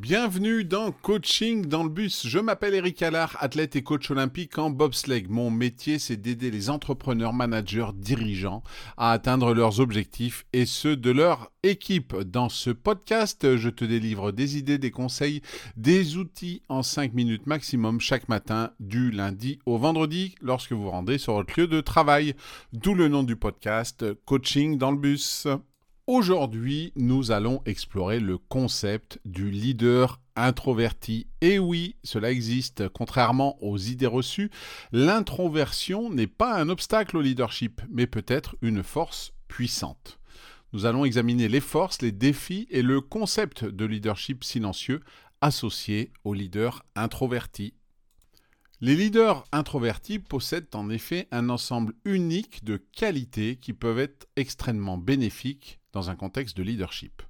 Bienvenue dans Coaching dans le bus. Je m'appelle Eric Allard, athlète et coach olympique en bobsleigh. Mon métier, c'est d'aider les entrepreneurs, managers, dirigeants à atteindre leurs objectifs et ceux de leur équipe. Dans ce podcast, je te délivre des idées, des conseils, des outils en 5 minutes maximum chaque matin du lundi au vendredi lorsque vous rendez sur votre lieu de travail. D'où le nom du podcast Coaching dans le bus. Aujourd'hui, nous allons explorer le concept du leader introverti. Et oui, cela existe. Contrairement aux idées reçues, l'introversion n'est pas un obstacle au leadership, mais peut-être une force puissante. Nous allons examiner les forces, les défis et le concept de leadership silencieux associé au leader introverti. Les leaders introvertis possèdent en effet un ensemble unique de qualités qui peuvent être extrêmement bénéfiques dans un contexte de leadership.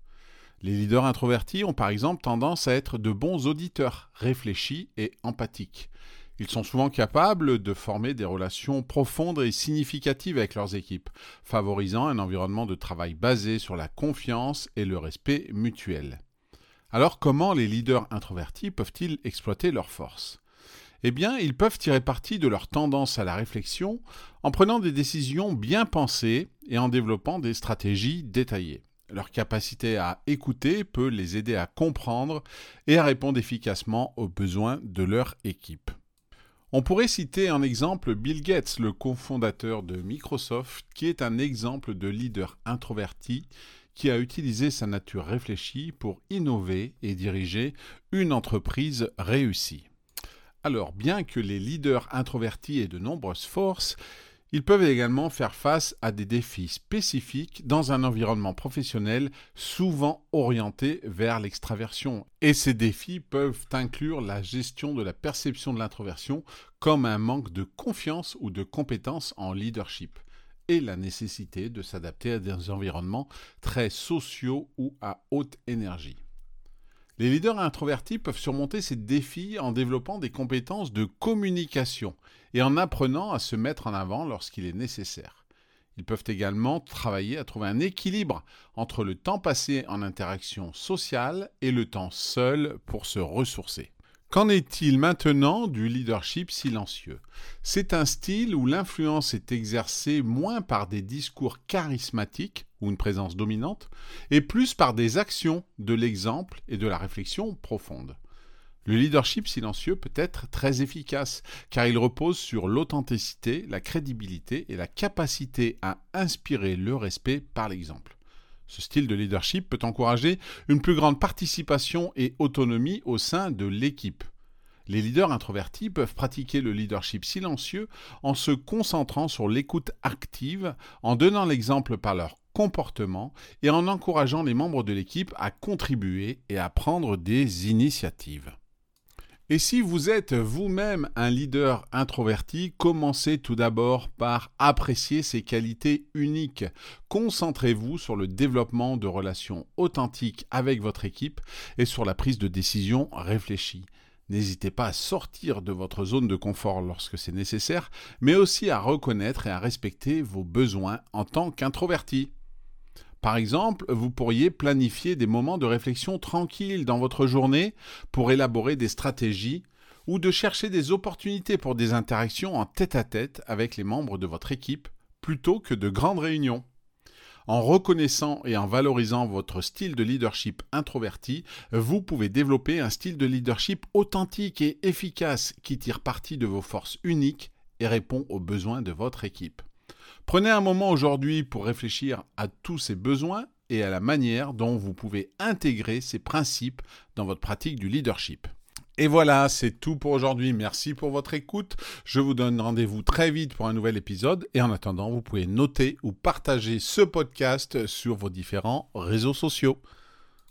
Les leaders introvertis ont par exemple tendance à être de bons auditeurs, réfléchis et empathiques. Ils sont souvent capables de former des relations profondes et significatives avec leurs équipes, favorisant un environnement de travail basé sur la confiance et le respect mutuel. Alors comment les leaders introvertis peuvent-ils exploiter leurs forces? Eh bien, ils peuvent tirer parti de leur tendance à la réflexion en prenant des décisions bien pensées et en développant des stratégies détaillées. Leur capacité à écouter peut les aider à comprendre et à répondre efficacement aux besoins de leur équipe. On pourrait citer en exemple Bill Gates, le cofondateur de Microsoft, qui est un exemple de leader introverti qui a utilisé sa nature réfléchie pour innover et diriger une entreprise réussie. Alors, bien que les leaders introvertis aient de nombreuses forces, ils peuvent également faire face à des défis spécifiques dans un environnement professionnel souvent orienté vers l'extraversion. Et ces défis peuvent inclure la gestion de la perception de l'introversion comme un manque de confiance ou de compétences en leadership et la nécessité de s'adapter à des environnements très sociaux ou à haute énergie. Les leaders introvertis peuvent surmonter ces défis en développant des compétences de communication et en apprenant à se mettre en avant lorsqu'il est nécessaire. Ils peuvent également travailler à trouver un équilibre entre le temps passé en interaction sociale et le temps seul pour se ressourcer. Qu'en est-il maintenant du leadership silencieux? C'est un style où l'influence est exercée moins par des discours charismatiques ou une présence dominante, et plus par des actions, de l'exemple et de la réflexion profonde. Le leadership silencieux peut être très efficace, car il repose sur l'authenticité, la crédibilité et la capacité à inspirer le respect par l'exemple. Ce style de leadership peut encourager une plus grande participation et autonomie au sein de l'équipe. Les leaders introvertis peuvent pratiquer le leadership silencieux en se concentrant sur l'écoute active, en donnant l'exemple par leur comportement et en encourageant les membres de l'équipe à contribuer et à prendre des initiatives. Et si vous êtes vous-même un leader introverti, commencez tout d'abord par apprécier ses qualités uniques. Concentrez-vous sur le développement de relations authentiques avec votre équipe et sur la prise de décision réfléchie. N'hésitez pas à sortir de votre zone de confort lorsque c'est nécessaire, mais aussi à reconnaître et à respecter vos besoins en tant qu'introverti. Par exemple, vous pourriez planifier des moments de réflexion tranquilles dans votre journée pour élaborer des stratégies ou de chercher des opportunités pour des interactions en tête-à-tête avec les membres de votre équipe plutôt que de grandes réunions. En reconnaissant et en valorisant votre style de leadership introverti, vous pouvez développer un style de leadership authentique et efficace qui tire parti de vos forces uniques et répond aux besoins de votre équipe. Prenez un moment aujourd'hui pour réfléchir à tous ces besoins et à la manière dont vous pouvez intégrer ces principes dans votre pratique du leadership. Et voilà, c'est tout pour aujourd'hui. Merci pour votre écoute. Je vous donne rendez-vous très vite pour un nouvel épisode. Et en attendant, vous pouvez noter ou partager ce podcast sur vos différents réseaux sociaux.